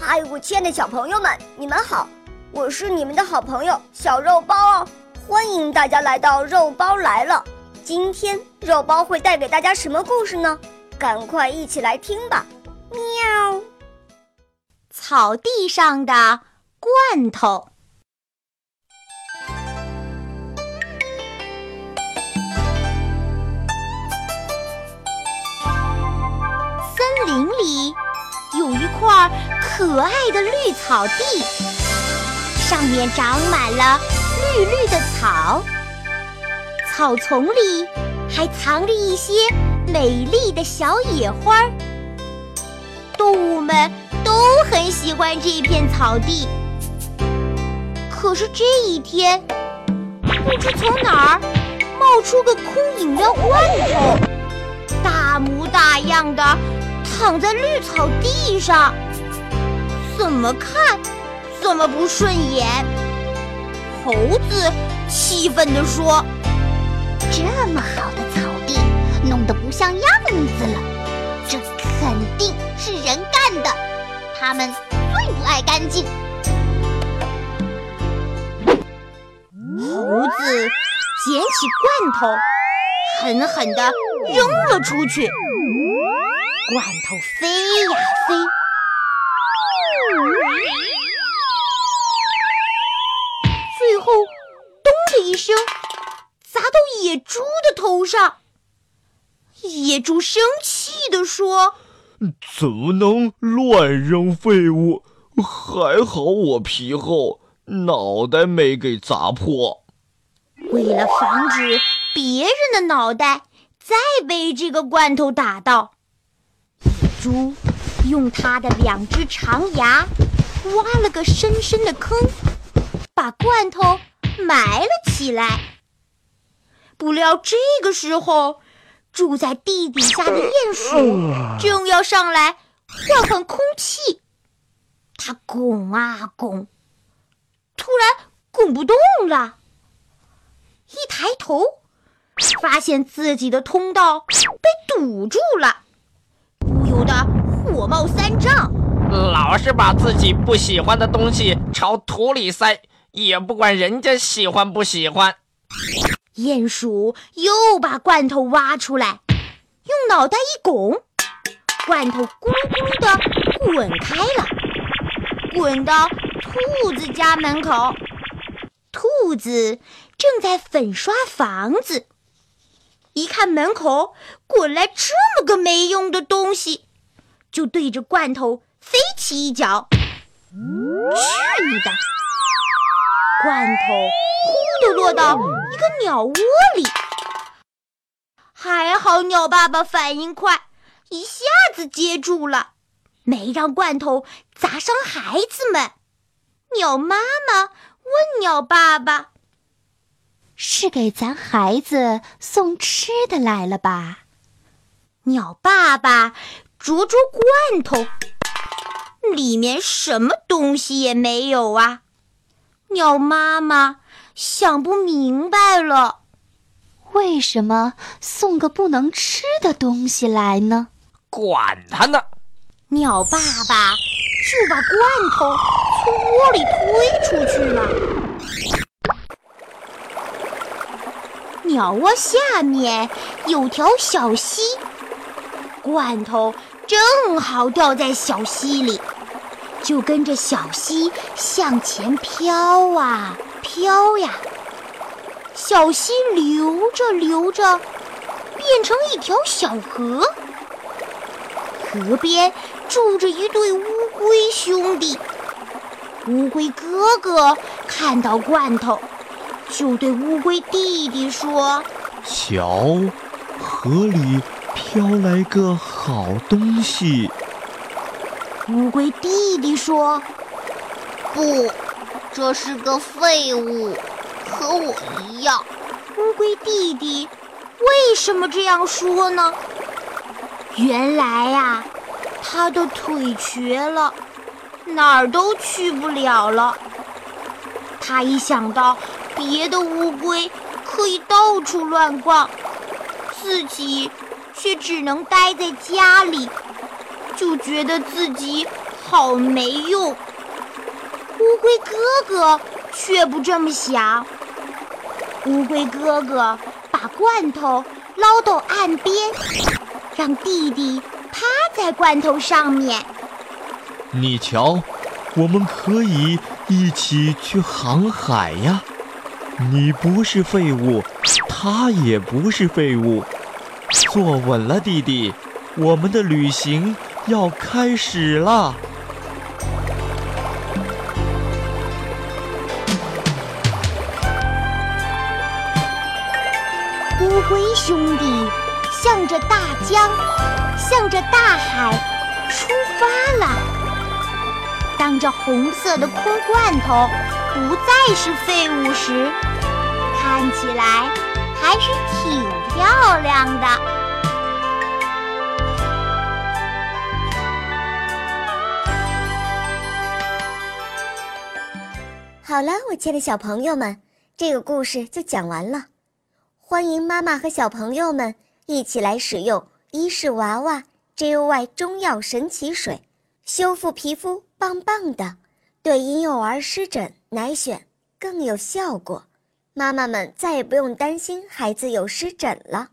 嗨，我亲爱的小朋友们，你们好！我是你们的好朋友小肉包哦，欢迎大家来到肉包来了。今天肉包会带给大家什么故事呢？赶快一起来听吧！喵。草地上的罐头。森林里有一块可爱的绿草地，上面长满了绿绿的草，草丛里还藏着一些美丽的小野花儿。动物们都很喜欢这片草地。可是这一天，不知从哪儿冒出个空饮料罐头，大模大样的躺在绿草地上，怎么看怎么不顺眼。猴子气愤地说：“这么好的草地，弄得不像样子了，这肯定是人干的，他们最不爱干净。”猴子捡起罐头，狠狠地扔了出去。罐头飞呀飞，最后咚的一声，砸到野猪的头上。野猪生气地说：“怎么能乱扔废物？还好我皮厚，脑袋没给砸破。”为了防止别人的脑袋再被这个罐头打到，猪用他的两只长牙挖了个深深的坑，把罐头埋了起来。不料这个时候，住在地底下的鼹鼠正要上来换换空气，它拱啊拱，突然拱不动了。一抬头，发现自己的通道被堵住了，不由得火冒三丈。老是把自己不喜欢的东西朝土里塞，也不管人家喜欢不喜欢。鼹鼠又把罐头挖出来，用脑袋一拱，罐头咕噜咕噜的滚开了，滚到兔子家门口。兔子正在粉刷房子，一看门口滚来这么个没用的东西，就对着罐头飞起一脚。去你的！罐头呼的落到一个鸟窝里，还好鸟爸爸反应快，一下子接住了，没让罐头砸伤孩子们。鸟妈妈。问鸟爸爸：“是给咱孩子送吃的来了吧？”鸟爸爸啄啄罐头，里面什么东西也没有啊。鸟妈妈想不明白了，为什么送个不能吃的东西来呢？管他呢！鸟爸爸就把罐头从窝里推出去了。鸟窝下面有条小溪，罐头正好掉在小溪里，就跟着小溪向前飘啊飘呀。小溪流着流着，变成一条小河。河边住着一对乌龟兄弟。乌龟哥哥看到罐头。就对乌龟弟弟说：“瞧，河里飘来个好东西。”乌龟弟弟说：“不，这是个废物，和我一样。”乌龟弟弟为什么这样说呢？原来呀，他的腿瘸了，哪儿都去不了了。他一想到……别的乌龟可以到处乱逛，自己却只能待在家里，就觉得自己好没用。乌龟哥哥却不这么想。乌龟哥哥把罐头捞到岸边，让弟弟趴在罐头上面。你瞧，我们可以一起去航海呀！你不是废物，他也不是废物。坐稳了，弟弟，我们的旅行要开始了。乌龟兄弟向着大江，向着大海出发了。当这红色的空罐头不再是废物时，看起来还是挺漂亮的。好了，我亲爱的小朋友们，这个故事就讲完了。欢迎妈妈和小朋友们一起来使用伊氏娃娃 JUY 中药神奇水，修复皮肤棒棒的，对婴幼儿湿疹奶癣更有效果。妈妈们再也不用担心孩子有湿疹了。